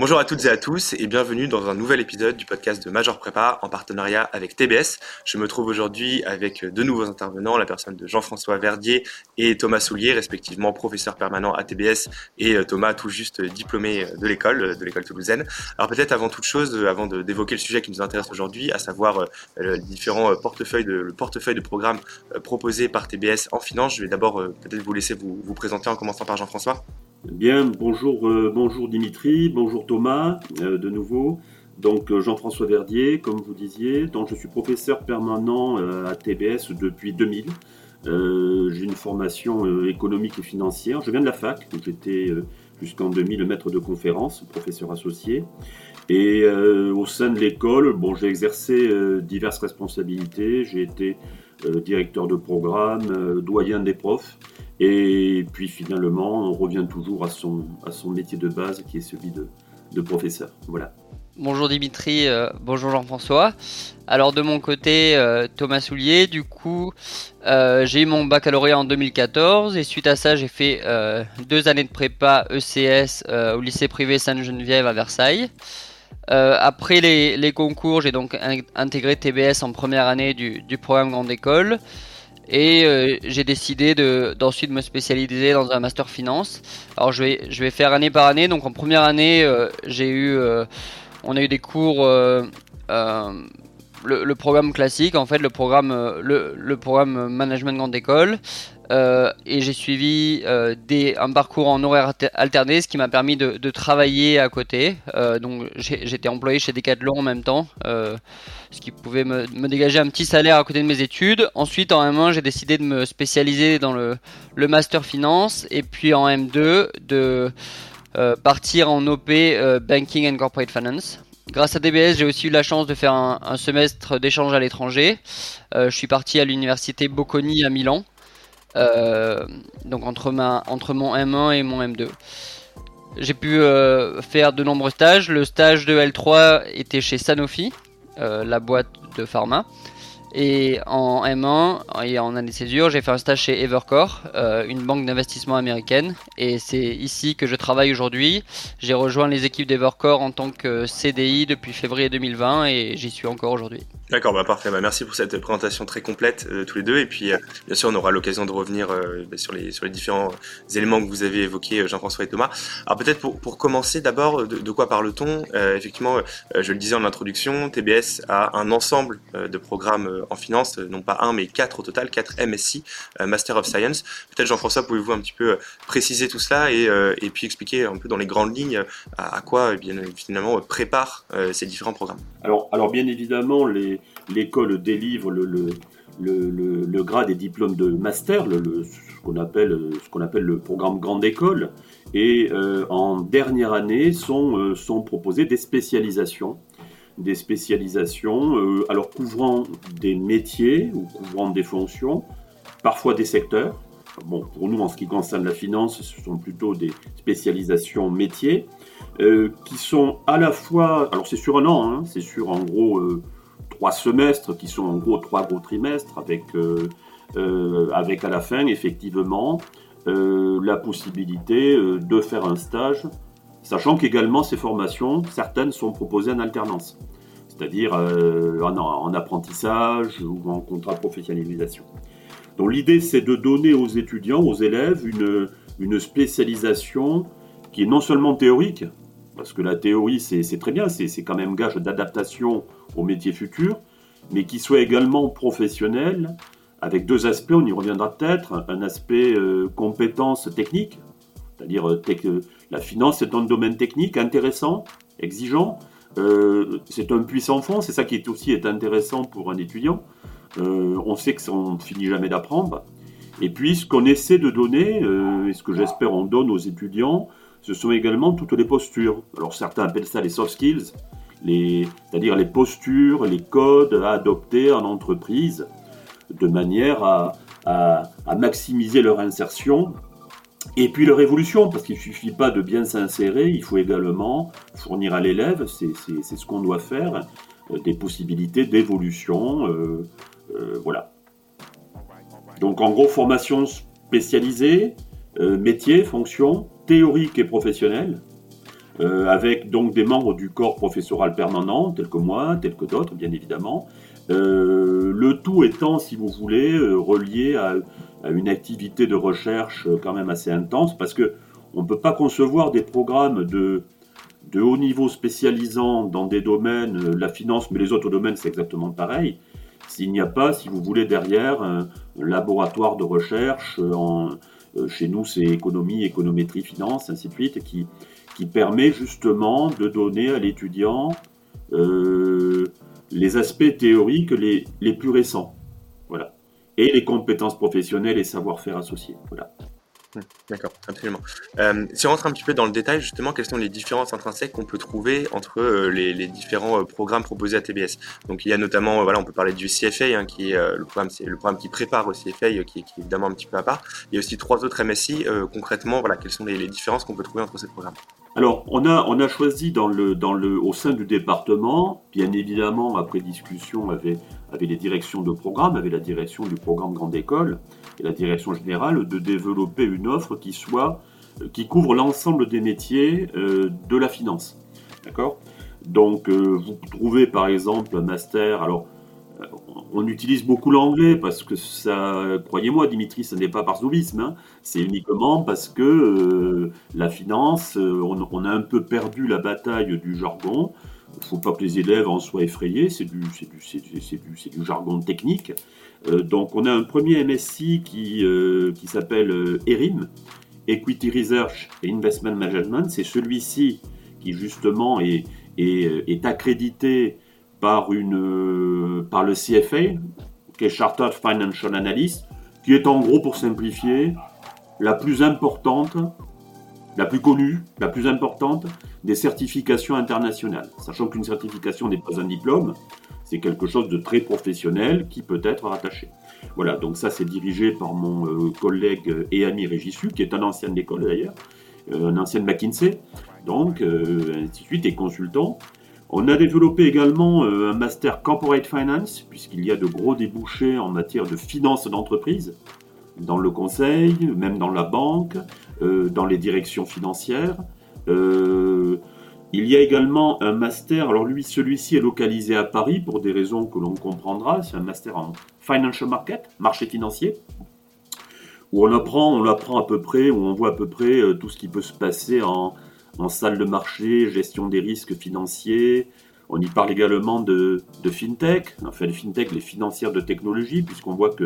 Bonjour à toutes et à tous et bienvenue dans un nouvel épisode du podcast de Major Prépa en partenariat avec TBS. Je me trouve aujourd'hui avec deux nouveaux intervenants, la personne de Jean-François Verdier et Thomas Soulier, respectivement professeur permanent à TBS et euh, Thomas tout juste diplômé de l'école, de l'école toulousaine. Alors peut-être avant toute chose, avant d'évoquer le sujet qui nous intéresse aujourd'hui, à savoir euh, les différents portefeuilles de, le portefeuille de programmes euh, proposés par TBS en finance, je vais d'abord peut-être vous laisser vous présenter en commençant par Jean-François. Bien, bonjour, euh, bonjour Dimitri, bonjour Thomas, euh, de nouveau. Donc euh, Jean-François Verdier, comme vous disiez, donc je suis professeur permanent à TBS depuis 2000. J'ai une formation économique et financière. Je viens de la fac, où j'étais jusqu'en 2000 maître de conférence, professeur associé. Et au sein de l'école, bon, j'ai exercé diverses responsabilités. J'ai été directeur de programme, doyen des profs. Et puis finalement, on revient toujours à son, à son métier de base qui est celui de, de professeur. Voilà. Bonjour Dimitri, euh, bonjour Jean-François. Alors de mon côté, euh, Thomas Soulier, du coup, euh, j'ai eu mon baccalauréat en 2014 et suite à ça, j'ai fait deux années de prépa ECS au lycée privé Sainte-Geneviève à Versailles. après les, les concours, j'ai donc intégré TBS en première année du, du programme Grande École. Et euh, j'ai décidé d'ensuite me spécialiser dans un master finance. Alors je vais, je vais faire année par année. Donc en première année, euh, j'ai eu, euh, on a eu des cours, le, programme classique, en fait, le programme, le, le programme management grande école. Euh, et j'ai suivi euh, des, un parcours en horaire alterné, ce qui m'a permis de, travailler à côté. Euh, donc j'étais employé chez Decathlon en même temps, ce qui pouvait me, me, dégager un petit salaire à côté de mes études. Ensuite, en M1, j'ai décidé de me spécialiser dans le, le, master finance, et puis en M2 de partir en OP Banking and Corporate Finance. Grâce à DBS, j'ai aussi eu la chance de faire un, semestre d'échange à l'étranger. je suis parti à l'université Bocconi à Milan. Euh, donc entre, mon M1 et mon M2. J'ai pu euh, faire de nombreux stages. Le stage de L3 était chez Sanofi, euh, la boîte de pharma. Et en M1 et en année de césure, j'ai fait un stage chez Evercore, euh, une banque d'investissement américaine. Et c'est ici que je travaille aujourd'hui. J'ai rejoint les équipes d'Evercore en tant que CDI depuis février 2020 et j'y suis encore aujourd'hui. D'accord, bah parfait. Bah merci pour cette présentation très complète euh, tous les deux. Et puis, euh, bien sûr, on aura l'occasion de revenir bah, sur, les, différents éléments que vous avez évoqués, Jean-François et Thomas. Alors peut-être pour, pour commencer d'abord, de, de, quoi parle-t-on? Effectivement, je le disais en introduction, TBS a un ensemble de programmes en finance, non pas un mais quatre au total, quatre MSI, euh, Master of Science. Peut-être Jean-François, pouvez-vous un petit peu euh, préciser tout cela et, euh, puis expliquer un peu dans les grandes lignes à, quoi bien, finalement prépare ces différents programmes alors, alors bien évidemment, l'école délivre le, le, le, grade et diplôme de master, ce qu'on appelle, qu'on appelle le programme grande école. Et en dernière année sont, sont proposées des spécialisations des spécialisations, euh, alors couvrant des métiers ou couvrant des fonctions, parfois des secteurs. Bon, pour nous, en ce qui concerne la finance, ce sont plutôt des spécialisations métiers euh, qui sont à la fois, alors c'est sur un an, hein, c'est sur en gros euh, trois semestres qui sont en gros trois gros trimestres avec, avec à la fin effectivement la possibilité de faire un stage Sachant qu'également ces formations, certaines sont proposées en alternance, c'est-à-dire euh, en, apprentissage ou en contrat de professionnalisation. Donc l'idée c'est de donner aux étudiants, aux élèves, une, une spécialisation qui est non seulement théorique, parce que la théorie c'est très bien, c'est quand même gage d'adaptation au métier futur, mais qui soit également professionnelle, avec deux aspects, on y reviendra peut-être, un aspect euh, compétence technique, c'est-à-dire euh, la finance, c'est un domaine technique intéressant, exigeant. Euh, c'est un puissant fond, c'est ça qui est aussi est intéressant pour un étudiant. Euh, on sait qu'on ne finit jamais d'apprendre. Et puis, ce qu'on essaie de donner, et ce que j'espère on donne aux étudiants, ce sont également toutes les postures. Alors, certains appellent ça les soft skills, c'est-à-dire les postures, les codes à adopter en entreprise, de manière à maximiser leur insertion et puis leur évolution, parce qu'il ne suffit pas de bien s'insérer, il faut également fournir à l'élève, c'est ce qu'on doit faire, euh, des possibilités d'évolution. Euh, euh, voilà. Donc en gros, formation spécialisée, métier, fonction, théorique et professionnelle. avec donc des membres du corps professoral permanent, tels que moi, tels que d'autres, bien évidemment. le tout étant, si vous voulez, relié à, une activité de recherche quand même assez intense, parce que on ne peut pas concevoir des programmes de, de haut niveau spécialisant dans des domaines, euh, la finance, mais les autres domaines, c'est exactement pareil. S'il n'y a pas, si vous voulez, derrière un, laboratoire de recherche, euh, euh, chez nous c'est économie, économétrie, finance, ainsi de suite, qui, qui permet justement de donner à l'étudiant les aspects théoriques les, les plus récents. Voilà. Et les compétences professionnelles et savoir-faire associés. Voilà. Mmh, d'accord, absolument. Euh, si on rentre un petit peu dans le détail, justement, quelles sont les différences intrinsèques qu'on peut trouver entre euh, les, différents euh, programmes proposés à TBS Donc, il y a notamment, voilà, on peut parler du CFA, hein, qui est le programme, le programme qui prépare au CFA, qui, est évidemment un petit peu à part. Il y a aussi trois autres MSI. concrètement, voilà, quelles sont les, différences qu'on peut trouver entre ces programmes? Alors, on a, choisi au sein du département, bien évidemment, après discussion avec, avec les directions de programme, avec la direction du programme Grande École, et la direction générale de développer une offre qui soit euh, qui couvre l'ensemble des métiers euh, de la finance. D'accord? Donc euh, vous trouvez par exemple un master, alors on utilise beaucoup l'anglais parce que ça, croyez-moi Dimitri, ce n'est pas par zoubisme, hein. c'est uniquement parce que la finance, on, a un peu perdu la bataille du jargon. Il ne faut pas que les élèves en soient effrayés, c'est du, jargon technique. Euh, donc on a un premier MSI qui, euh, s'appelle euh, ERIM, Equity Research et Investment Management. C'est celui-ci qui justement est, accrédité par, une, par le CFA, qui est Chartered Financial Analyst, qui est en gros, pour simplifier, la plus importante, la plus connue, la plus importante des certifications internationales. Sachant qu'une certification n'est pas un diplôme, c'est quelque chose de très professionnel qui peut être rattaché. Voilà, donc ça c'est dirigé par mon euh, collègue et ami Régissu, qui est un ancien de l'école d'ailleurs, euh, un ancien de McKinsey, donc euh, ainsi de suite, et consultant. On a développé également un master corporate finance, puisqu'il y a de gros débouchés en matière de finance d'entreprise, dans le conseil, même dans la banque, dans les directions financières. Il y a également un master, alors lui, celui-ci est localisé à Paris pour des raisons que l'on comprendra. C'est un master en financial market, marché financier, où on apprend, on apprend à peu près, où on voit à peu près euh, tout ce qui peut se passer en, salle de marché, gestion des risques financiers. On y parle également de, fintech, enfin les fintech, les financières de technologie, puisqu'on voit que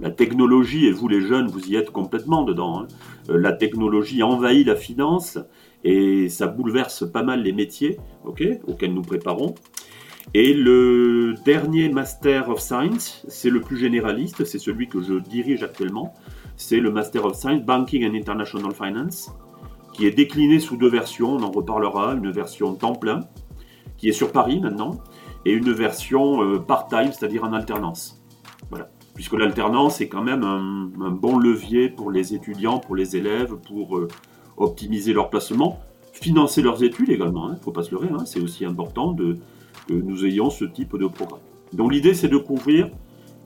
la technologie, et vous les jeunes, vous y êtes complètement dedans, hein. euh, la technologie envahit la finance et ça bouleverse pas mal les métiers auxquels nous préparons. Et le dernier Master of Science, c'est le plus généraliste, c'est celui que je dirige actuellement. C'est le Master of Science Banking and International Finance, qui est décliné sous deux versions, on en reparlera, une version temps plein, qui est sur Paris maintenant, et une version euh, part-time, c'est-à-dire en alternance. Voilà. Puisque l'alternance est quand même un, bon levier pour les étudiants, pour les élèves, pour euh, optimiser leur placement, financer leurs études également, il hein, ne faut pas se leurrer, hein, c'est aussi important de, que nous ayons ce type de programme. Donc l'idée c'est de couvrir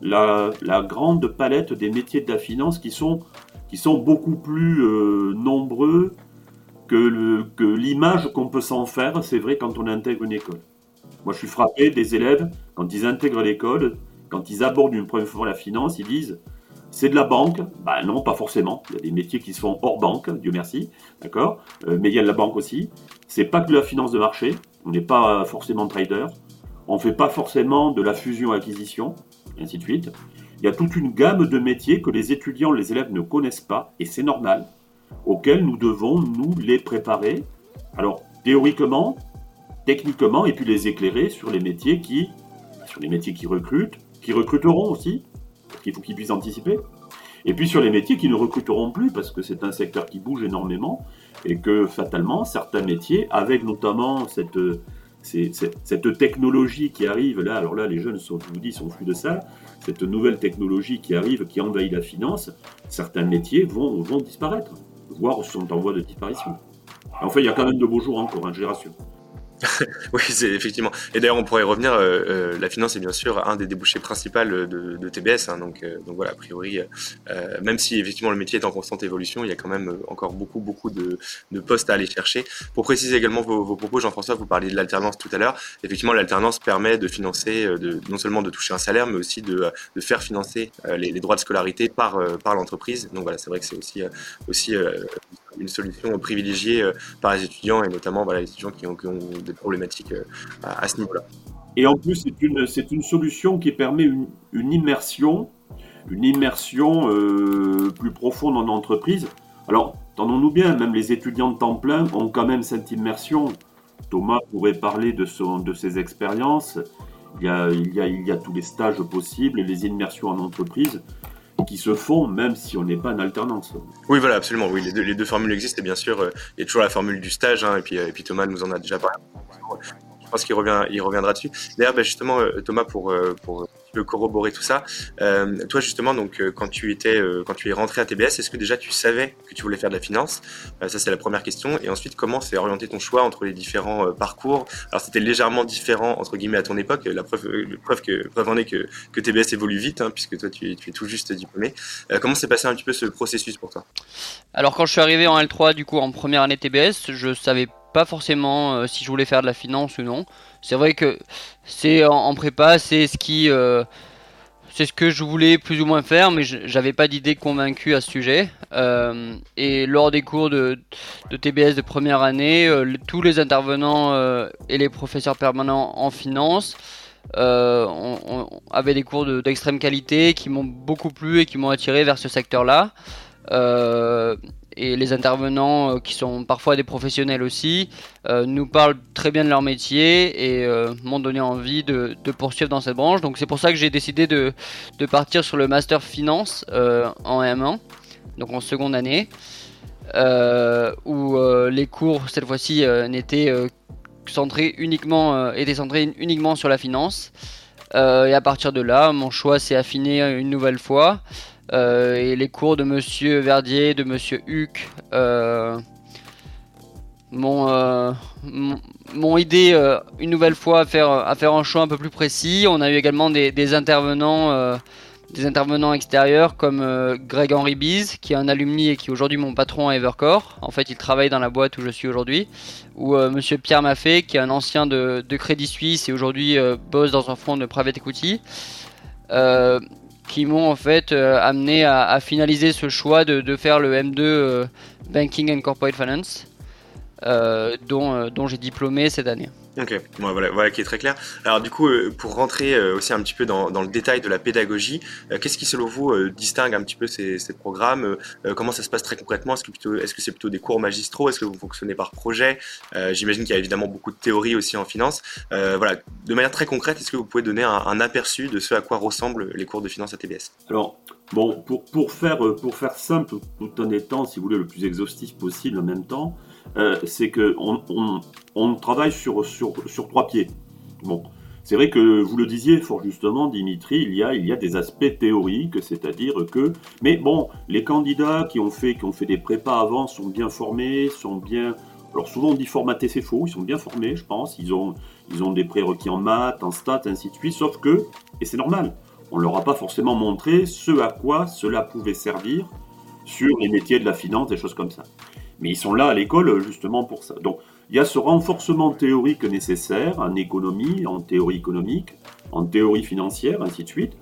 la, grande palette des métiers de la finance qui sont, beaucoup plus euh, nombreux que, l'image qu'on peut s'en faire, c'est vrai, quand on intègre une école. Moi je suis frappé des élèves, quand ils intègrent l'école, quand ils abordent une première fois la finance, ils disent c'est de la banque Ben non, pas forcément. Il y a des métiers qui se font hors banque, Dieu merci, d'accord euh, Mais il y a de la banque aussi. C'est pas que de la finance de marché. On n'est pas forcément trader. On fait pas forcément de la fusion-acquisition, et ainsi de suite. Il y a toute une gamme de métiers que les étudiants, les élèves ne connaissent pas, et c'est normal, auxquels nous devons nous les préparer. Alors, théoriquement, techniquement, et puis les éclairer sur les métiers qui, sur les métiers qui recrutent, qui recruteront aussi, qu'il faut qu'ils puissent anticiper. Et puis sur les métiers qui ne recruteront plus, parce que c'est un secteur qui bouge énormément, et que fatalement, certains métiers, avec notamment cette, cette, technologie qui arrive là, alors là les jeunes, sont, je vous dis, sont fous de ça, cette nouvelle technologie qui arrive, qui envahit la finance, certains métiers vont, vont disparaître, voire sont en voie de disparition. Enfin, il y a quand même de beaux jours encore, hein, je oui, c'est effectivement. Et d'ailleurs, on pourrait revenir. Euh, euh, la finance est bien sûr un des débouchés principaux de, de TBS. Hein, donc, euh, donc voilà, a priori, euh, même si effectivement le métier est en constante évolution, il y a quand même encore beaucoup, beaucoup de, de postes à aller chercher. Pour préciser également vos, vos propos, Jean-François, vous parliez de l'alternance tout à l'heure. Effectivement, l'alternance permet de financer, de, non seulement de toucher un salaire, mais aussi de, de faire financer les, les, droits de scolarité par, par l'entreprise. Donc voilà, c'est vrai que c'est aussi, aussi une solution privilégiée euh, par les étudiants et notamment voilà, les étudiants qui ont, des problématiques euh, à, ce niveau-là. Et en plus, c'est une, solution qui permet une, immersion, une immersion euh, plus profonde en entreprise. Alors, tenons-nous bien, même les étudiants de temps plein ont quand même cette immersion. Thomas pourrait parler de, ses expériences. Il, y a, il y a tous les stages possibles, les immersions en entreprise qui se font même si on n'est pas en alternance. Oui, voilà, absolument. Oui, les deux, les deux formules existent et bien sûr, euh, il y a toujours la formule du stage hein, et, puis, euh, et puis Thomas nous en a déjà parlé. Je pense qu'il il reviendra dessus. D'ailleurs, ben, justement, euh, Thomas, pour, pour corroborer tout ça. Euh, toi justement, donc euh, quand tu étais, euh, quand tu es rentré à TBS, est-ce que déjà tu savais que tu voulais faire de la finance? Ça c'est la première question. Et ensuite, comment s'est orienté ton choix entre les différents parcours? Alors c'était légèrement différent entre guillemets à ton époque. La preuve, preuve que preuve en est que, que TBS évolue vite, hein, puisque toi tu es, tu es tout juste diplômé. comment s'est passé un petit peu ce processus pour toi? Alors quand je suis arrivé en L3 du coup en première année TBS, je savais pas forcément si je voulais faire de la finance ou non. C'est vrai que c'est en, prépa, c'est ce qui, euh, c'est ce que je voulais plus ou moins faire, mais j'avais pas d'idée convaincue à ce sujet. Euh, et lors des cours de, TBS de première année, euh, tous les intervenants et les professeurs permanents en finance avaient des cours d'extrême qualité qui m'ont beaucoup plu et qui m'ont attiré vers ce secteur-là et les intervenants euh, qui sont parfois des professionnels aussi euh, nous parlent très bien de leur métier et euh, m'ont donné envie de, poursuivre dans cette branche. Donc c'est pour ça que j'ai décidé de, partir sur le master finance en M1, donc en seconde année, où les cours cette fois-ci n'étaient centrés uniquement, étaient centrés uniquement sur la finance. et à partir de là, mon choix s'est affiné une nouvelle fois. Euh, et les cours de Monsieur Verdier, de Monsieur Huck euh, m'ont euh, aidé une nouvelle fois à faire, un choix un peu plus précis. On a eu également des, intervenants des intervenants extérieurs comme Greg Henry Bees, qui est un alumni et qui est aujourd'hui mon patron à Evercore. En fait, il travaille dans la boîte où je suis aujourd'hui. Ou Monsieur Pierre Maffé, qui est un ancien de Crédit Suisse et aujourd'hui bosse dans un fonds de private equity qui m'ont en fait euh, amené à, finaliser ce choix de, faire le M2 euh, Banking and Corporate Finance, dont, dont j'ai diplômé cette année. Ok, voilà, voilà qui est très clair. Alors du coup, pour rentrer aussi un petit peu dans, le détail de la pédagogie, qu'est-ce qui selon vous distingue un petit peu ces, programmes Comment ça se passe très concrètement? Est-ce que c'est -ce c'est plutôt des cours magistraux? Est-ce que vous fonctionnez par projet? J'imagine qu'il y a évidemment beaucoup de théorie aussi en finance. voilà, de manière très concrète, est-ce que vous pouvez donner un, aperçu de ce à quoi ressemblent les cours de finance à TBS Alors, bon, pour, pour, faire, pour faire simple, tout en étant, si vous voulez, le plus exhaustif possible en même temps, euh, c'est qu'on on, travaille sur, sur, sur trois pieds. Bon, c'est vrai que vous le disiez fort justement, Dimitri, il y a, il y a des aspects théoriques, c'est-à-dire que, mais bon, les candidats qui ont fait, qui ont fait des prépas avant sont bien formés, sont bien, alors souvent on dit formaté c'est faux, ils sont bien formés, je pense, ils ont, ils ont des prérequis en maths, en stats, ainsi de suite, sauf que, et c'est normal, on leur a pas forcément montré ce à quoi cela pouvait servir sur les métiers de la finance, des choses comme ça. Mais ils sont là à l'école justement pour ça. Donc il y a ce renforcement théorique nécessaire en économie, en théorie économique, en théorie financière, ainsi de suite.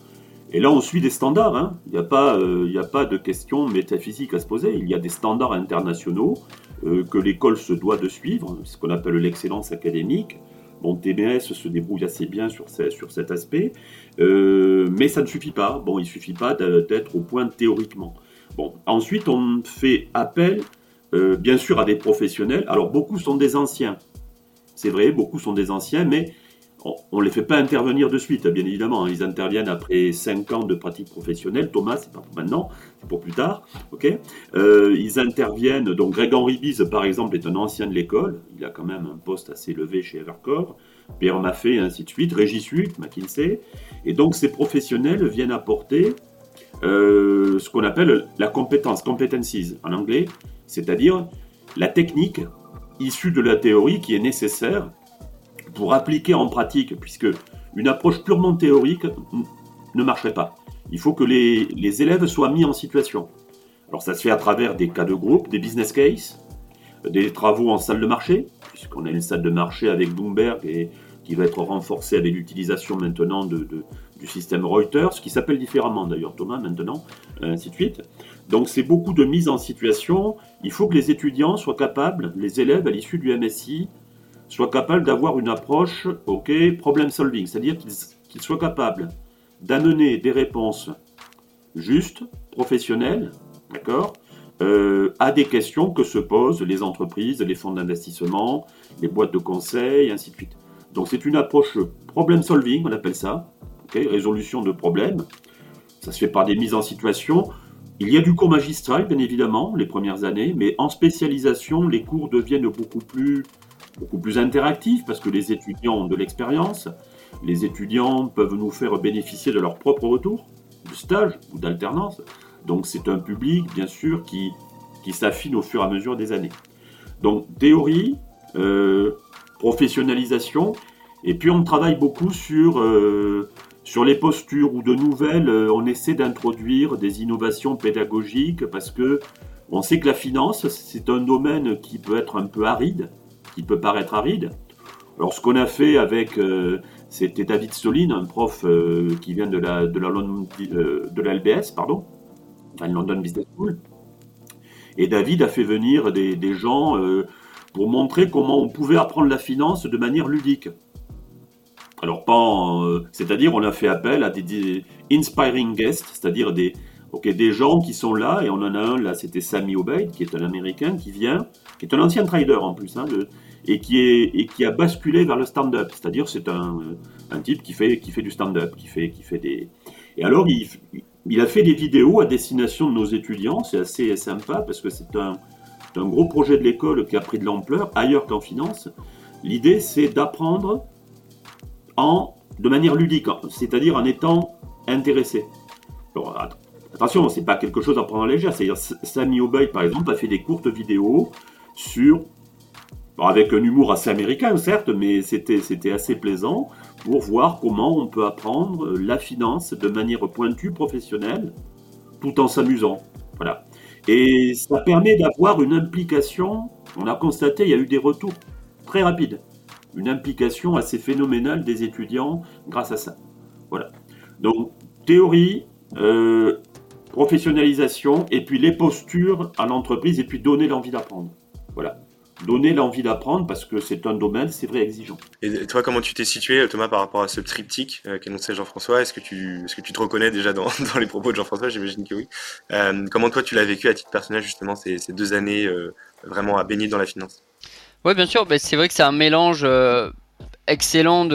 Et là, on suit des standards. Hein. Il n'y a, pas, euh, a pas de questions métaphysiques à se poser. Il y a des standards internationaux euh, que l'école se doit de suivre, ce qu'on appelle l'excellence académique. Bon, TBS se débrouille assez bien sur, sur cet aspect, euh, mais ça ne suffit pas. Bon, il ne suffit pas d'être au point théoriquement. Bon, ensuite, on fait appel euh, bien sûr à des professionnels. Alors beaucoup sont des anciens. C'est vrai, beaucoup sont des anciens, mais on ne les fait pas intervenir de suite, bien évidemment. Ils interviennent après 5 ans de pratique professionnelle. Thomas, c'est pas pour maintenant, c'est pour plus tard. euh, ils interviennent. Donc, Greg-Henri Bise, par exemple, est un ancien de l'école. Il a quand même un poste assez élevé chez Evercore. Pierre Maffé, ainsi de suite. Régis Huck, McKinsey. Et donc, ces professionnels viennent apporter euh, ce qu'on appelle la compétence, competencies en anglais, c'est-à-dire la technique issue de la théorie qui est nécessaire pour appliquer en pratique, puisque une approche purement théorique ne marcherait pas. Il faut que les, élèves soient mis en situation. Alors ça se fait à travers des cas de groupe, des business cases, des travaux en salle de marché, puisqu'on a une salle de marché avec Bloomberg qui va être renforcée avec l'utilisation maintenant du système Reuters, qui s'appelle différemment d'ailleurs Thomas maintenant, ainsi de suite. Donc c'est beaucoup de mise en situation. Il faut que les étudiants soient capables, les élèves à l'issue du MSI, soient capables d'avoir une approche, ok, problem solving, c'est-à-dire qu'ils soient capables d'amener des réponses justes, professionnelles, d'accord, euh, à des questions que se posent les entreprises, les fonds d'investissement, les boîtes de conseil, ainsi de suite. Donc c'est une approche problem solving, on appelle ça, résolution de problèmes. Ça se fait par des mises en situation. Il y a du cours magistral, bien évidemment, les premières années, mais en spécialisation, les cours deviennent beaucoup plus, beaucoup plus interactifs parce que les étudiants ont de l'expérience. Les étudiants peuvent nous faire bénéficier de leur propre retour, de stage ou d'alternance. Donc c'est un public, bien sûr, qui, qui s'affine au fur et à mesure des années. Donc théorie, euh, professionnalisation, et puis on travaille beaucoup sur, euh, sur les postures ou de nouvelles, euh, on essaie d'introduire des innovations pédagogiques parce que on sait que la finance, c'est un domaine qui peut être un peu aride, qui peut paraître aride. Alors ce qu'on a fait avec, c'était David Soline, un prof qui vient de la, de LBS, pardon, London Business School. Et David a fait venir des, gens euh, pour montrer comment on pouvait apprendre la finance de manière ludique. Alors, pas euh, c'est-à-dire, on a fait appel à des, inspiring guests, c'est-à-dire des, des gens qui sont là, et on en a un là, c'était Sammy Obeid, qui est un Américain qui vient, qui est un ancien trader en plus, hein, et, qui est, et qui a basculé vers le stand-up, c'est-à-dire c'est un, un, type qui fait, qui fait du stand-up, qui fait, qui fait des. Et alors, il, il a fait des vidéos à destination de nos étudiants, c'est assez sympa parce que c'est un, gros projet de l'école qui a pris de l'ampleur ailleurs qu'en finance. L'idée, c'est d'apprendre de manière ludique, c'est-à-dire en étant intéressé. Alors, attention, c'est pas quelque chose à prendre en légère. C'est-à-dire, Sammy Obey, par exemple, a fait des courtes vidéos sur avec un humour assez américain, certes, mais c'était assez plaisant pour voir comment on peut apprendre la finance de manière pointue, professionnelle, tout en s'amusant. Voilà. Et ça permet d'avoir une implication. On a constaté, il y a eu des retours très rapides. Une implication assez phénoménale des étudiants grâce à ça. Voilà. Donc, théorie, euh, professionnalisation, et puis les postures à l'entreprise, et puis donner l'envie d'apprendre. Voilà donner l'envie d'apprendre parce que c'est un domaine, c'est vrai, exigeant. Et toi, comment tu t'es situé, Thomas, par rapport à ce triptyque euh, qu'annonçait Jean-François? Est-ce que, tu, te reconnais déjà dans, dans les propos de Jean-François? J'imagine que oui. Euh, comment toi, tu l'as vécu à titre personnel, justement, ces, ces deux années euh, vraiment à baigner dans la finance? Oui, bien sûr. C'est vrai que c'est un mélange euh, excellent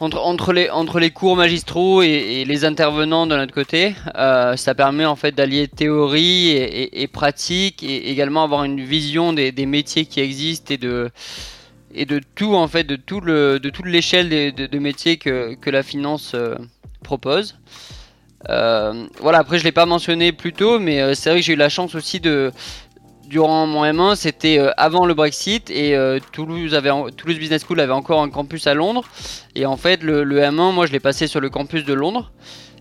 entre, les, cours magistraux et, les intervenants de notre côté, euh, ça permet en fait d'allier théorie et, pratique et également avoir une vision des, métiers qui existent et de, tout en fait, de, toute l'échelle de, métiers que, la finance euh, propose. Voilà, après je l'ai pas mentionné plus tôt, mais c'est vrai que j'ai eu la chance aussi de, durant mon M1, c'était euh, avant le Brexit et euh, Toulouse, Business School avait encore un campus à Londres. Et en fait, le, M1, moi, je l'ai passé sur le campus de Londres.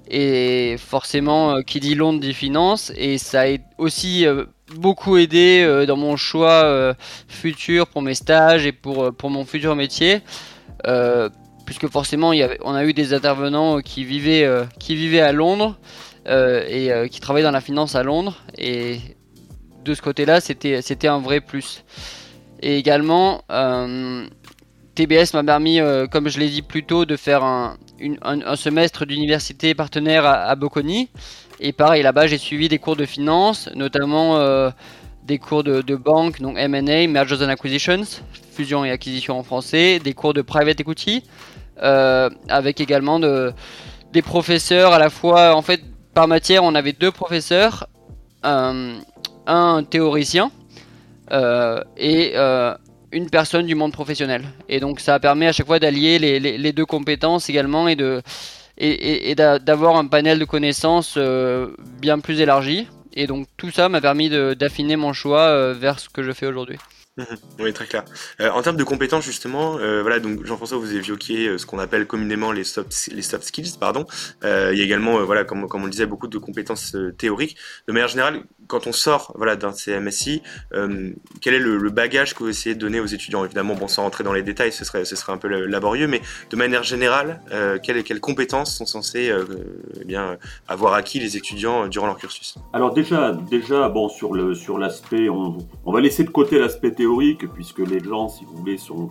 Et forcément, euh, qui dit Londres dit finance. Et ça a aussi beaucoup aidé dans mon choix futur pour mes stages et pour, pour mon futur métier. puisque forcément, on a eu des intervenants qui vivaient, qui vivaient à Londres. et qui travaillaient dans la finance à Londres. Et de ce côté-là, c'était, c'était un vrai plus. Et également, euh, TBS m'a permis, euh, comme je l'ai dit plus tôt, de faire un, semestre d'université partenaire à, Bocconi. Et pareil, là-bas, j'ai suivi des cours de finance, notamment euh, des cours de, banque, donc M&A, Mergers and Acquisitions, fusion et acquisition en français, des cours de private equity, avec également de, des professeurs à la fois, en fait, par matière, on avait deux professeurs un théoricien euh, et euh, une personne du monde professionnel. Et donc ça permet à chaque fois d'allier les, deux compétences également et de et, d'avoir un panel de connaissances euh, bien plus élargi. Et donc tout ça m'a permis d'affiner mon choix vers ce que je fais aujourd'hui. Mhm. oui, très clair. En termes de compétences, justement, euh, voilà, donc Jean-François, vous évoquiez ce qu'on appelle communément les soft, les soft skills, pardon. Il y a également, voilà, comme, comme on le disait, beaucoup de compétences théoriques. De manière générale, quand on sort, voilà, d'un CMSI, quel est le, bagage que vous essayez de donner aux étudiants? Évidemment, bon, sans rentrer dans les détails, ce serait, ce serait un peu laborieux, mais de manière générale, quelles, quelles compétences sont censées, eh bien, avoir acquis les étudiants durant leur cursus? Alors déjà, déjà, bon, sur sur l'aspect, on, va laisser de côté l'aspect théorique puisque les gens, si vous voulez, sont,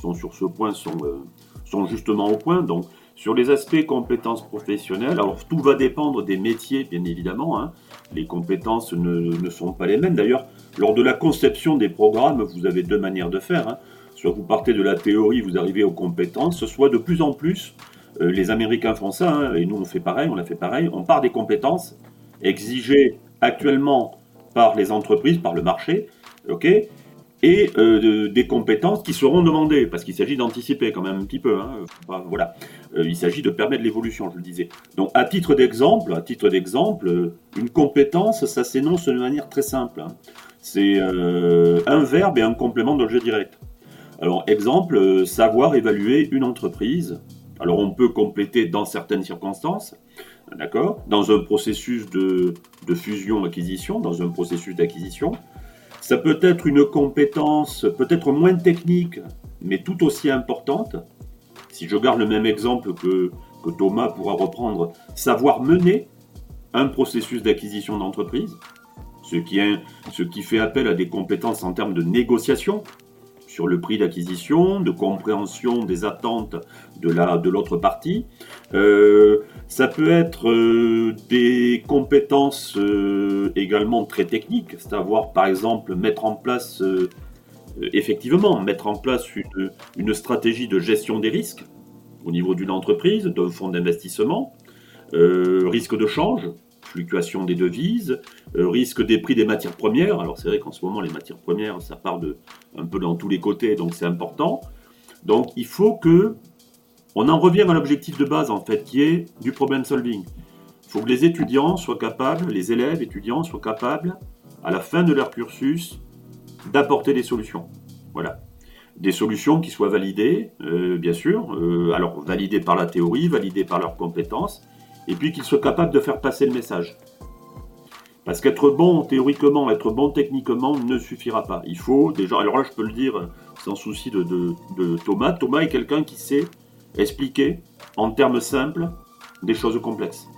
sont, sur ce point, sont, euh, sont justement au point. Donc, sur les aspects compétences professionnelles, alors tout va dépendre des métiers, bien évidemment. Hein. Les compétences ne, ne, sont pas les mêmes. D'ailleurs, lors de la conception des programmes, vous avez deux manières de faire. Hein. Soit vous partez de la théorie, vous arrivez aux compétences, soit de plus en plus, euh, les Américains font ça, hein, et nous on fait pareil, on a fait pareil, on part des compétences exigées actuellement par les entreprises, par le marché, et euh, des compétences qui seront demandées, parce qu'il s'agit d'anticiper quand même un petit peu. Voilà, il s'agit de permettre l'évolution, je le disais. Donc, à titre d'exemple, à titre d'exemple, euh, une compétence, ça s'énonce de manière très simple. Hein. C'est un verbe et un complément d'objet direct. Alors, exemple, savoir évaluer une entreprise. Alors, on peut compléter dans certaines circonstances, d'accord, dans un processus de, de fusion-acquisition, dans un processus d'acquisition. Ça peut être une compétence peut-être moins technique, mais tout aussi importante. Si je garde le même exemple que, Thomas pourra reprendre, savoir mener un processus d'acquisition d'entreprise, ce qui, ce qui fait appel à des compétences en termes de négociation, sur le prix d'acquisition, de compréhension des attentes de la de l'autre partie. Euh, ça peut être euh, des compétences euh, également très techniques, c'est-à-dire par exemple mettre en place effectivement mettre en place une, stratégie de gestion des risques au niveau d'une entreprise, d'un fonds d'investissement, risque de change, fluctuation des devises, euh, risque des prix des matières premières. Alors c'est vrai qu'en ce moment les matières premières ça part de un peu dans tous les côtés, donc c'est important. Donc il faut que on en revienne à l'objectif de base en fait, qui est du problem solving. Il faut que les étudiants soient capables, les élèves étudiants soient capables, à la fin de leur cursus, d'apporter des solutions. Voilà. Des solutions qui soient validées, euh, bien sûr, euh, alors validées par la théorie, validées par leurs compétences, et puis qu'ils soient capables de faire passer le message. Parce qu'être bon théoriquement, être bon techniquement ne suffira pas. Il faut déjà, alors là je peux le dire sans souci de, Thomas, Thomas est quelqu'un qui sait expliquer en termes simples des choses complexes.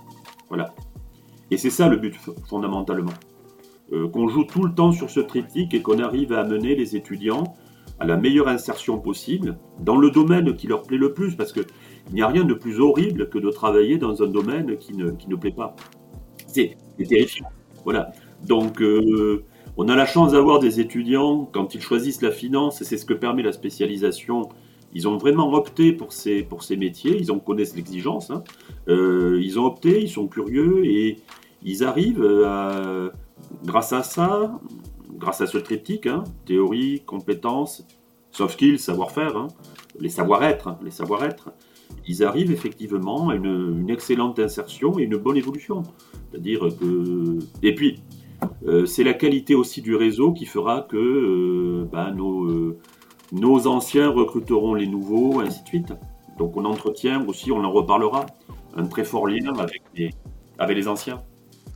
Voilà. Et c'est ça le but fondamentalement. Euh, qu'on joue tout le temps sur ce triptyque et qu'on arrive à amener les étudiants à la meilleure insertion possible dans le domaine qui leur plaît le plus, parce qu'il n'y a rien de plus horrible que de travailler dans un domaine qui ne, qui ne plaît pas. C'est terrifiant. Voilà. Donc, euh, on a la chance d'avoir des étudiants, quand ils choisissent la finance, et c'est ce que permet la spécialisation, ils ont vraiment opté pour ces, pour ces métiers, ils en connaissent l'exigence, hein. euh, ils ont opté, ils sont curieux, et ils arrivent à, grâce à ça, grâce à ce triptyque, hein, théorie, compétences, soft skills, savoir-faire, hein, les savoir-être, hein, les savoir-être, ils arrivent effectivement à une, excellente insertion et une bonne évolution. C'est-à-dire que... Et puis, euh, c'est la qualité aussi du réseau qui fera que euh, ben, nos, euh, nos anciens recruteront les nouveaux, ainsi de suite. Donc on entretient aussi, on en reparlera, un très fort lien avec les anciens.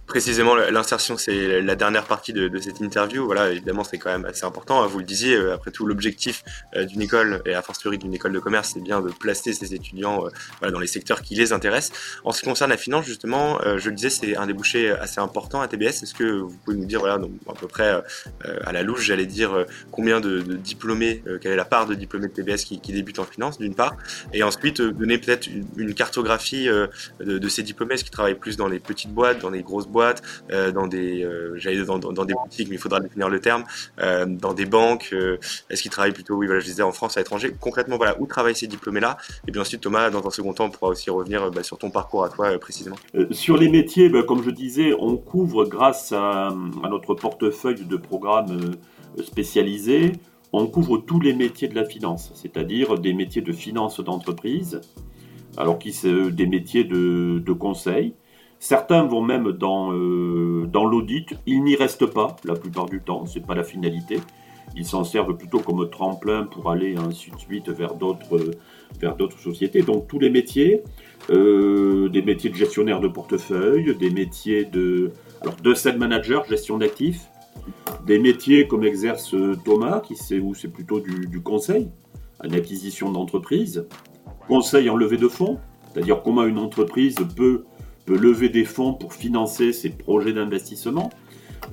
Précisément, l'insertion, c'est la dernière partie de, cette interview. Voilà, évidemment, c'est quand même assez important. Vous le disiez, euh, après tout, l'objectif euh, d'une école, et a fortiori d'une école de commerce, c'est bien de placer ces étudiants euh, dans les secteurs qui les intéressent. En ce qui concerne la finance, justement, je le disais, c'est un débouché assez important à TBS. Est-ce que vous pouvez nous dire, voilà, donc, à peu près à la louche, j'allais dire, combien de, diplômés, quelle est la part de diplômés de TBS qui, qui débutent en finance, d'une part, et ensuite donner peut-être une, cartographie de, de, ces diplômés, est-ce qu'ils travaillent plus dans les petites boîtes, dans les grosses boîtes, euh, dans des, euh, j'allais dans, dans, des boutiques, mais il faudra définir le terme, euh, dans des banques. Est-ce qu'ils travaillent plutôt, oui, voilà, je disais en France, à l'étranger. Concrètement, voilà, où travaillent ces diplômés-là? Et bien ensuite, Thomas, dans un second temps, on pourra aussi revenir bah, sur ton parcours à toi précisément. sur les métiers, bah, comme je disais, on couvre grâce à, à notre portefeuille de programmes spécialisés on couvre tous les métiers de la finance, c'est-à-dire des métiers de finance d'entreprise, alors qui sont des métiers de, de conseil, Certains vont même dans, euh, dans l'audit. Ils n'y restent pas la plupart du temps, ce n'est pas la finalité. ils s'en servent plutôt comme tremplin pour aller ainsi de suite vers d'autres vers d'autres sociétés. Donc tous les métiers, euh, des métiers de gestionnaire de portefeuille, des métiers de alors de sales manager, gestion d'actifs, des métiers comme exerce Thomas, qui c'est où c'est plutôt du, du conseil, en acquisition d'entreprise, conseil en levée de fonds, c'est-à-dire comment une entreprise peut, lever des fonds pour financer ses projets d'investissement.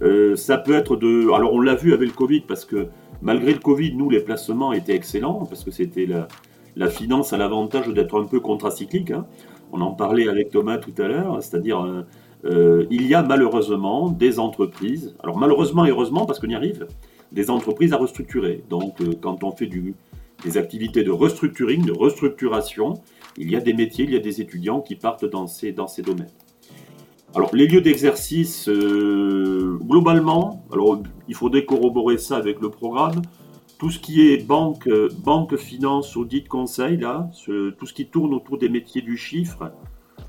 Euh, ça peut être de. Alors, on l'a vu avec le Covid, parce que malgré le Covid, nous, les placements étaient excellents, parce que c'était la, finance a l'avantage d'être un peu contracyclique. Hein. On en parlait avec Thomas tout à l'heure, c'est-à-dire. Euh, euh, il y a malheureusement des entreprises, alors malheureusement et heureusement parce qu'on y arrive, des entreprises à restructurer. Donc quand on fait des activités de restructuring, de restructuration, il y a des métiers, il y a des étudiants qui partent dans ces, dans ces domaines. Alors, les lieux d'exercice, euh, globalement, alors il faudrait corroborer ça avec le programme. Tout ce qui est banque, banque finance, audit, conseil, là, tout ce qui tourne autour des métiers du chiffre,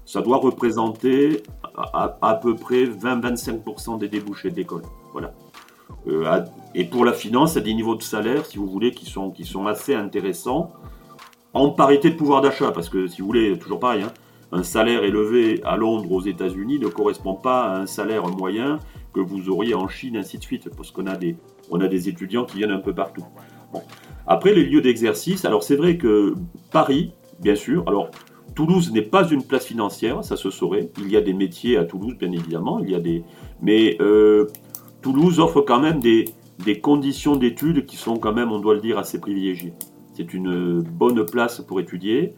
ça doit représenter à, à peu près 20-25% des débouchés de l'école. Voilà. Euh, et pour la finance, à des niveaux de salaire, si vous voulez, qui sont, qui sont assez intéressants, en parité de pouvoir d'achat, parce que si vous voulez, toujours pareil, hein, un salaire élevé à Londres, aux États-Unis, ne correspond pas à un salaire moyen que vous auriez en Chine, ainsi de suite, parce qu'on a des, étudiants qui viennent un peu partout. Après, les lieux d'exercice, alors c'est vrai que Paris, bien sûr, alors Toulouse n'est pas une place financière, ça se saurait. Il y a des métiers à Toulouse, bien évidemment, il y a des, mais euh, Toulouse offre quand même des, des conditions d'études qui sont quand même, on doit le dire, assez privilégiées. C'est une bonne place pour étudier.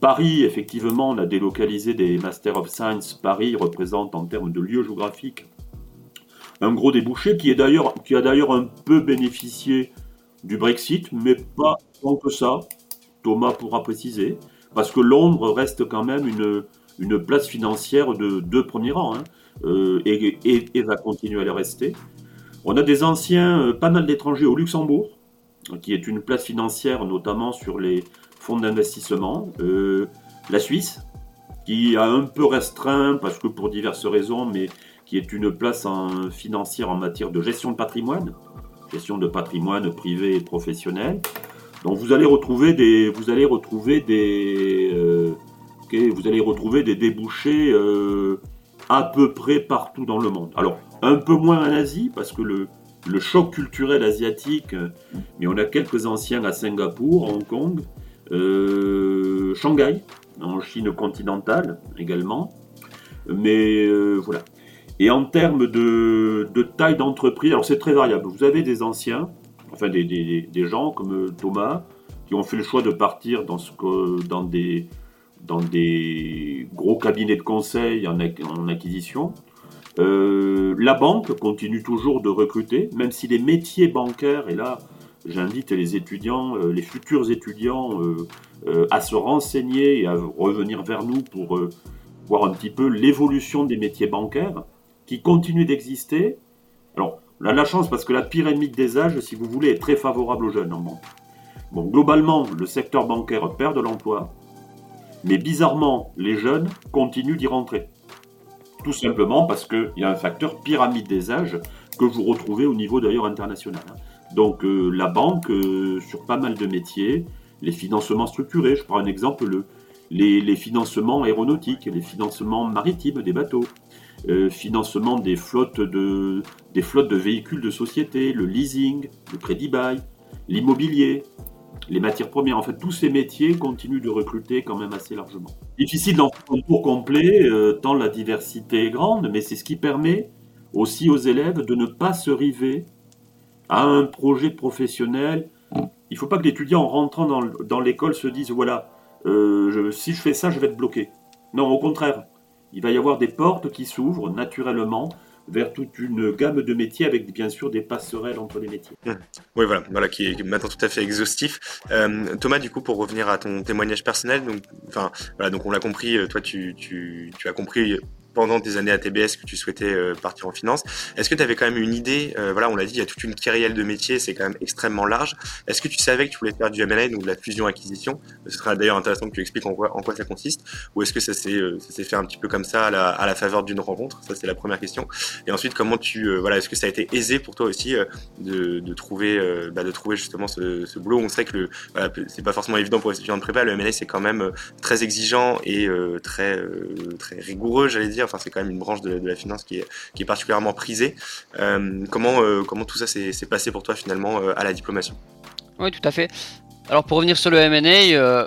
Paris, effectivement, on a délocalisé des Master of Science. Paris représente en termes de lieu géographique un gros débouché qui, a d'ailleurs un peu bénéficié du Brexit, mais pas tant que ça. Thomas pourra préciser. Parce que Londres reste quand même une, une place financière de deux premiers rangs hein, euh, et, et, va continuer à le rester. On a des anciens, euh, pas mal d'étrangers au Luxembourg, qui est une place financière notamment sur les fonds d'investissement. Euh, la Suisse, qui a un peu restreint, parce que pour diverses raisons, mais qui est une place financière en matière de gestion de patrimoine, gestion de patrimoine privé et professionnel. Donc vous allez retrouver des, vous allez retrouver des, euh, vous allez retrouver des débouchés euh, à peu près partout dans le monde. Alors un peu moins en Asie parce que le, le choc culturel asiatique, mais on a quelques anciens à Singapour, Hong Kong, euh, Shanghai, en Chine continentale également. Mais euh, voilà. Et en termes de, taille d'entreprise, alors c'est très variable. Vous avez des anciens, enfin des, gens comme Thomas, qui ont fait le choix de partir dans, des, gros cabinets de conseil en acquisition. Euh, la banque continue toujours de recruter, même si les métiers bancaires, et là j'invite les étudiants, euh, les futurs étudiants euh, à se renseigner et à revenir vers nous pour voir un petit peu l'évolution des métiers bancaires qui continuent d'exister. Alors, on a la chance parce que la pyramide des âges, si vous voulez, est très favorable aux jeunes en banque. Bon, globalement, le secteur bancaire perd de l'emploi, mais bizarrement, les jeunes continuent d'y rentrer. Tout simplement parce qu'il y a un facteur pyramide des âges que vous retrouvez au niveau d'ailleurs international. Hein. Donc euh, la banque, euh, sur pas mal de métiers, les financements structurés, je prends un exemple, le, les, financements aéronautiques, les financements maritimes des bateaux, euh, financement des flottes, de, des flottes de véhicules de société, le leasing, le crédit bail, l'immobilier, les matières premières, en fait, tous ces métiers continuent de recruter quand même assez largement. Difficile d'en faire un tour complet, euh, tant la diversité est grande, mais c'est ce qui permet aussi aux élèves de ne pas se river à un projet professionnel. Il ne faut pas que l'étudiant, en rentrant dans, l'école, se dise voilà, euh, si je fais ça, je vais être bloqué. Non, au contraire, il va y avoir des portes qui s'ouvrent naturellement vers toute une gamme de métiers avec bien sûr des passerelles entre les métiers. Mmh. Oui, voilà, voilà, qui est maintenant tout à fait exhaustif. Euh, Thomas, du coup, pour revenir à ton témoignage personnel, donc, voilà, donc on l'a compris, euh, toi, tu, tu as compris pendant tes années à TBS que tu souhaitais partir en finance. Est-ce que tu avais quand même une idée Voilà, on l'a dit, il y a toute une kyrielle de métiers, c'est quand même extrêmement large. Est-ce que tu savais que tu voulais faire du M&A ou de la fusion-acquisition Ce serait d'ailleurs intéressant que tu expliques en quoi, ça consiste. Ou est-ce que ça s'est fait un petit peu comme ça à la, faveur d'une rencontre? Ça, c'est la première question. Et ensuite, comment tu voilà, est-ce que ça a été aisé pour toi aussi de, trouver bah, de trouver justement ce, boulot? On sait que voilà, c'est pas forcément évident pour les étudiants de prépa. Le M&A c'est quand même très exigeant et très rigoureux, j'allais dire. C'est quand même une branche de, la finance qui est, particulièrement prisée. comment comment tout ça s'est passé pour toi finalement à la diplomation? Oui, tout à fait. Alors pour revenir sur le M&A, euh,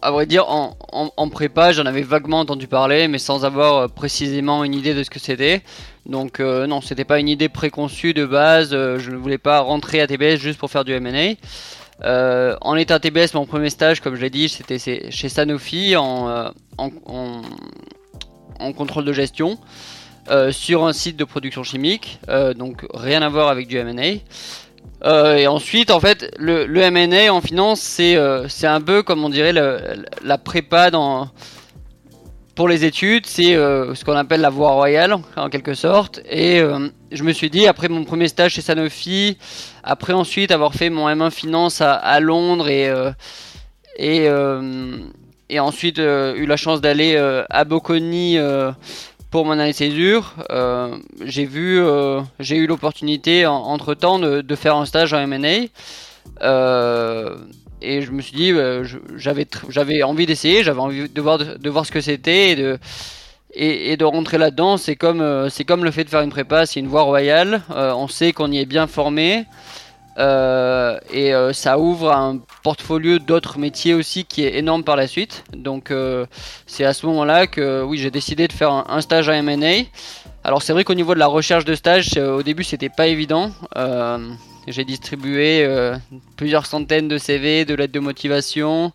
à vrai dire, en, prépa, j'en avais vaguement entendu parler, mais sans avoir euh, précisément une idée de ce que c'était. Donc euh, non, c'était pas une idée préconçue de base. je ne voulais pas rentrer à TBS juste pour faire du M&A. en état TBS, mon premier stage, comme je l'ai dit, c'était chez Sanofi en, contrôle de gestion. sur un site de production chimique, donc rien à voir avec du M&A. Euh, et ensuite, en fait, le, le M&A en finance, c'est euh, un peu comme on dirait la prépa dans pour les études, c'est euh, ce qu'on appelle la voie royale en quelque sorte. Et je me suis dit après mon premier stage chez Sanofi, après ensuite avoir fait mon M1 finance à, Londres et et ensuite eu la chance d'aller à Bocconi pour mon année césure, euh, j'ai vu, euh, j'ai eu l'opportunité entre temps de, faire un stage en M&A. Euh, et je me suis dit, j'avais, j'avais envie d'essayer, j'avais envie de voir, de, voir ce que c'était et de, et, de rentrer là-dedans. C'est comme, c'est comme le fait de faire une prépa, c'est une voie royale. on sait qu'on y est bien formé. Euh, et euh, ça ouvre un portfolio d'autres métiers aussi qui est énorme par la suite. Donc euh, c'est à ce moment-là que oui j'ai décidé de faire un, stage à M&A. Alors c'est vrai qu'au niveau de la recherche de stage, au début c'était pas évident. j'ai distribué plusieurs centaines de CV, de lettres de motivation,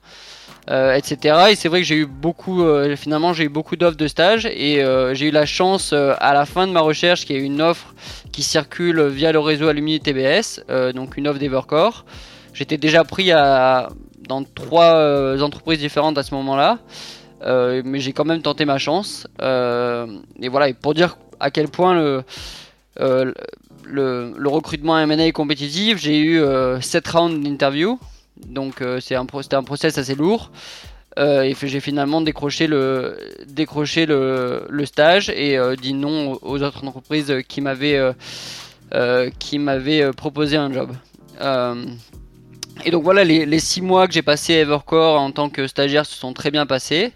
etc. Et c'est vrai que j'ai eu beaucoup, finalement j'ai eu beaucoup d'offres de stage et j'ai eu la chance à la fin de ma recherche qu'il y ait une offre qui circule via le réseau Alumni TBS, euh, donc une offre d'Evercore. J'étais déjà pris à, dans trois euh, entreprises différentes à ce moment-là, euh, mais j'ai quand même tenté ma chance. et voilà, et pour dire à quel point le, le, recrutement M&A est compétitif, j'ai eu 7 rounds d'interview, donc c'est un, c'était un process assez lourd. Euh, et j'ai finalement décroché le, décroché le, le stage et euh, dit non aux autres entreprises qui m'avaient euh, qui m'avaient proposé un job. et donc voilà, les, les six mois que j'ai passé à Evercore en tant que stagiaire se sont très bien passés.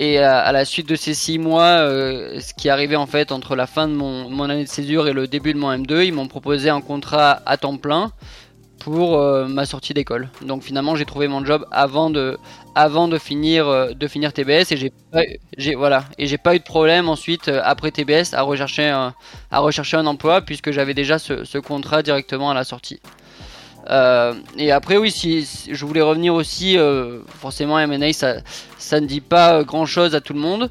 Et à, la suite de ces six mois, ce qui arrivé en fait entre la fin de mon, mon, année de césure et le début de mon M2, ils m'ont proposé un contrat à temps plein pour ma sortie d'école. Donc finalement, j'ai trouvé mon job avant de, avant de finir euh, de finir TBS et j'ai voilà pas eu de problème ensuite euh, après TBS à rechercher un, à rechercher un emploi puisque j'avais déjà ce, contrat directement à la sortie. Euh, et après oui si, je voulais revenir aussi forcément M&A ça ça ne dit pas grand chose à tout le monde.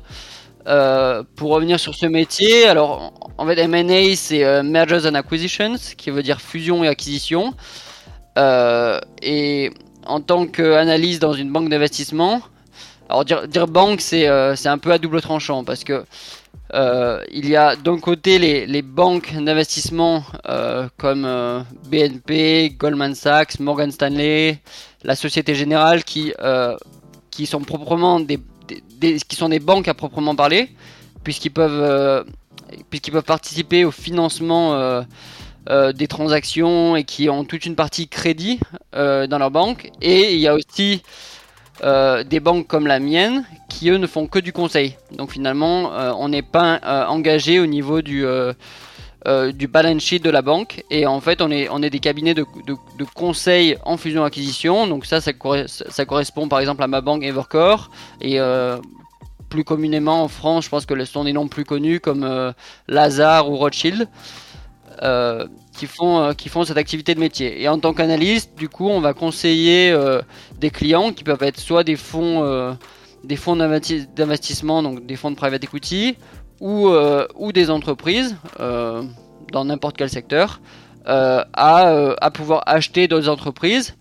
pour revenir sur ce métier, alors en fait M&A c'est Mergers and Acquisitions qui veut dire fusion et acquisition. Et en tant qu'analyste dans une banque d'investissement, alors dire, banque euh, c'est un peu à double tranchant parce que euh, il y a d'un côté les, banques d'investissement euh, comme BNP, Goldman Sachs, Morgan Stanley, la Société Générale qui, qui sont proprement des, qui sont des banques à proprement parler puisqu'ils peuvent puisqu'ils peuvent participer au financement euh, des transactions et qui ont toute une partie crédit euh, dans leur banque. Et il y a aussi euh, des banques comme la mienne qui eux ne font que du conseil. Donc finalement, on n'est pas engagé au niveau du du balance sheet de la banque et en fait on est, on est des cabinets de, de, conseil en fusion-acquisition donc ça ça, ça, correspond par exemple à ma banque Evercore et plus communément en France je pense que ce sont des noms plus connus comme Lazare ou Rothschild euh, qui, font, euh, qui font cette activité de métier. Et en tant qu'analyste, du coup, on va conseiller euh, des clients qui peuvent être soit des fonds, des fonds d'investissement, donc des fonds de private equity, ou, ou des entreprises dans n'importe quel secteur, à, à, pouvoir acheter d'autres entreprises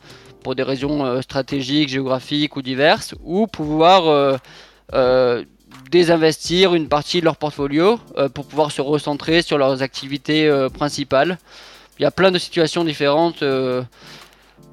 pour des raisons stratégiques, géographiques ou diverses, ou pouvoir désinvestir une partie de leur portfolio pour pouvoir se recentrer sur leurs activités principales. Il y a plein de situations différentes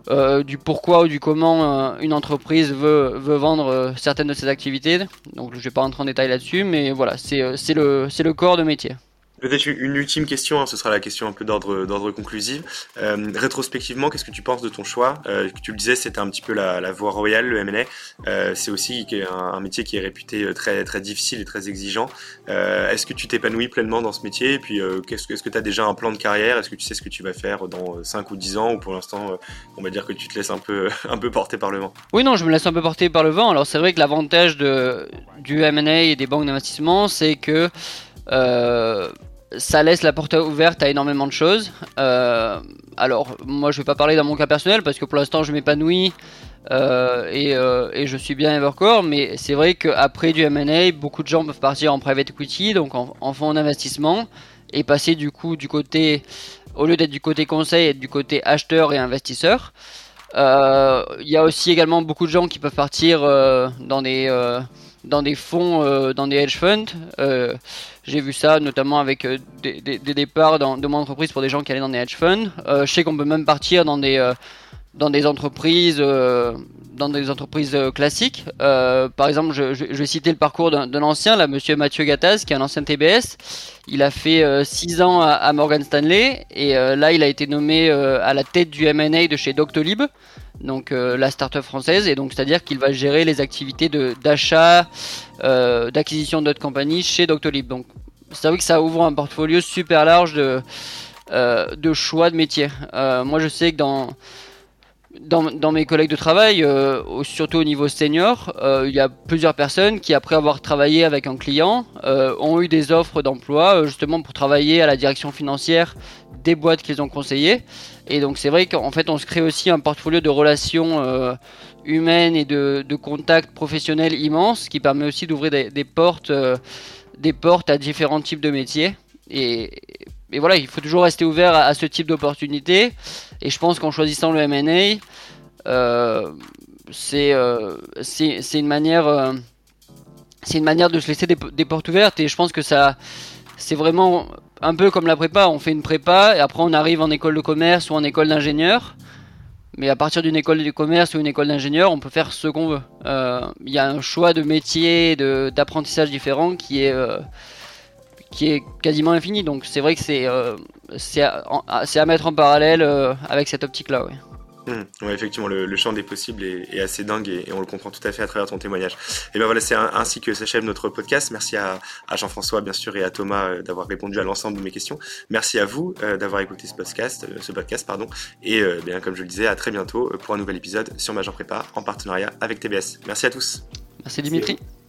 euh, du pourquoi ou du comment euh, une entreprise veut, vendre euh, certaines de ses activités. Donc je ne vais pas rentrer en détail là-dessus, mais voilà, c'est le corps de métier. Peut-être une ultime question, hein, ce sera la question un peu d'ordre conclusif. Euh, rétrospectivement, qu'est-ce que tu penses de ton choix? Euh, Tu le disais, c'était un petit peu la, voie royale, le M&A. Euh, c'est aussi un, métier qui est réputé euh, très très difficile et très exigeant. Est-ce que tu t'épanouis pleinement dans ce métier? Et puis, qu'est-ce que tu as déjà un plan de carrière? Est-ce que tu sais ce que tu vas faire dans 5 ou 10 ans? Ou pour l'instant, on va dire que tu te laisses un peu un peu porter par le vent? Oui, non, je me laisse un peu porter par le vent. Alors c'est vrai que l'avantage du M&A et des banques d'investissement, c'est que ça laisse la porte ouverte à énormément de choses. Euh, alors, moi, je vais pas parler dans mon cas personnel parce que pour l'instant, je m'épanouis euh, euh, et, je suis bien Evercore. Mais c'est vrai qu'après du M&A, beaucoup de gens peuvent partir en private equity, donc en, en fonds d'investissement, et passer du coup du côté, au lieu d'être du côté conseil, être du côté acheteur et investisseur. Il y a aussi également beaucoup de gens qui peuvent partir dans des dans des fonds, euh, dans des hedge funds. Euh, j'ai vu ça notamment avec euh, des, départs dans, de mon entreprise pour des gens qui allaient dans des hedge funds. je sais qu'on peut même partir dans des, dans des entreprises, dans des entreprises classiques. par exemple, je, je, vais citer le parcours d'un ancien, là, Monsieur Mathieu Gattaz, qui est un ancien TBS. Il a fait 6 ans à, à, Morgan Stanley et là, il a été nommé à la tête du M&A de chez Doctolib donc euh, la startup française, et donc c'est-à-dire qu'il va gérer les activités d'achat, euh, d'acquisition d'autres compagnies chez Doctolib. Donc c'est vrai que ça ouvre un portfolio super large de, euh, de choix de métiers. moi je sais que dans, dans, mes collègues de travail, surtout au niveau senior, il y a plusieurs personnes qui, après avoir travaillé avec un client, ont eu des offres d'emploi justement pour travailler à la direction financière des boîtes qu'ils ont conseillées. Et donc c'est vrai qu'en fait on se crée aussi un portfolio de relations euh, humaines et de, contacts professionnels immenses qui permet aussi d'ouvrir des, portes, euh, des portes à différents types de métiers. Et, voilà, il faut toujours rester ouvert à, ce type d'opportunités. Et je pense qu'en choisissant le M&A, euh, c'est une manière c'est une manière de se laisser des, portes ouvertes et je pense que ça c'est vraiment un peu comme la prépa, on fait une prépa et après on arrive en école de commerce ou en école d'ingénieur. Mais à partir d'une école de commerce ou une école d'ingénieur, on peut faire ce qu'on veut. Euh, il y a un choix de métier, d'apprentissage différent qui est, euh, qui est quasiment infini. Donc c'est vrai que c'est euh, à, à, mettre en parallèle avec cette optique-là. Ouais. Mmh. Ouais, effectivement, le, champ des possibles est, assez dingue et, on le comprend tout à fait à travers ton témoignage. Et ben voilà, c'est ainsi que s'achève notre podcast. Merci à, Jean-François, bien sûr, et à Thomas euh, d'avoir répondu à l'ensemble de mes questions. Merci à vous euh, d'avoir écouté ce podcast, euh, ce podcast, pardon. Et bien, comme je le disais, à très bientôt pour un nouvel épisode sur Major Prépa en partenariat avec TBS. Merci à tous. Merci Dimitri.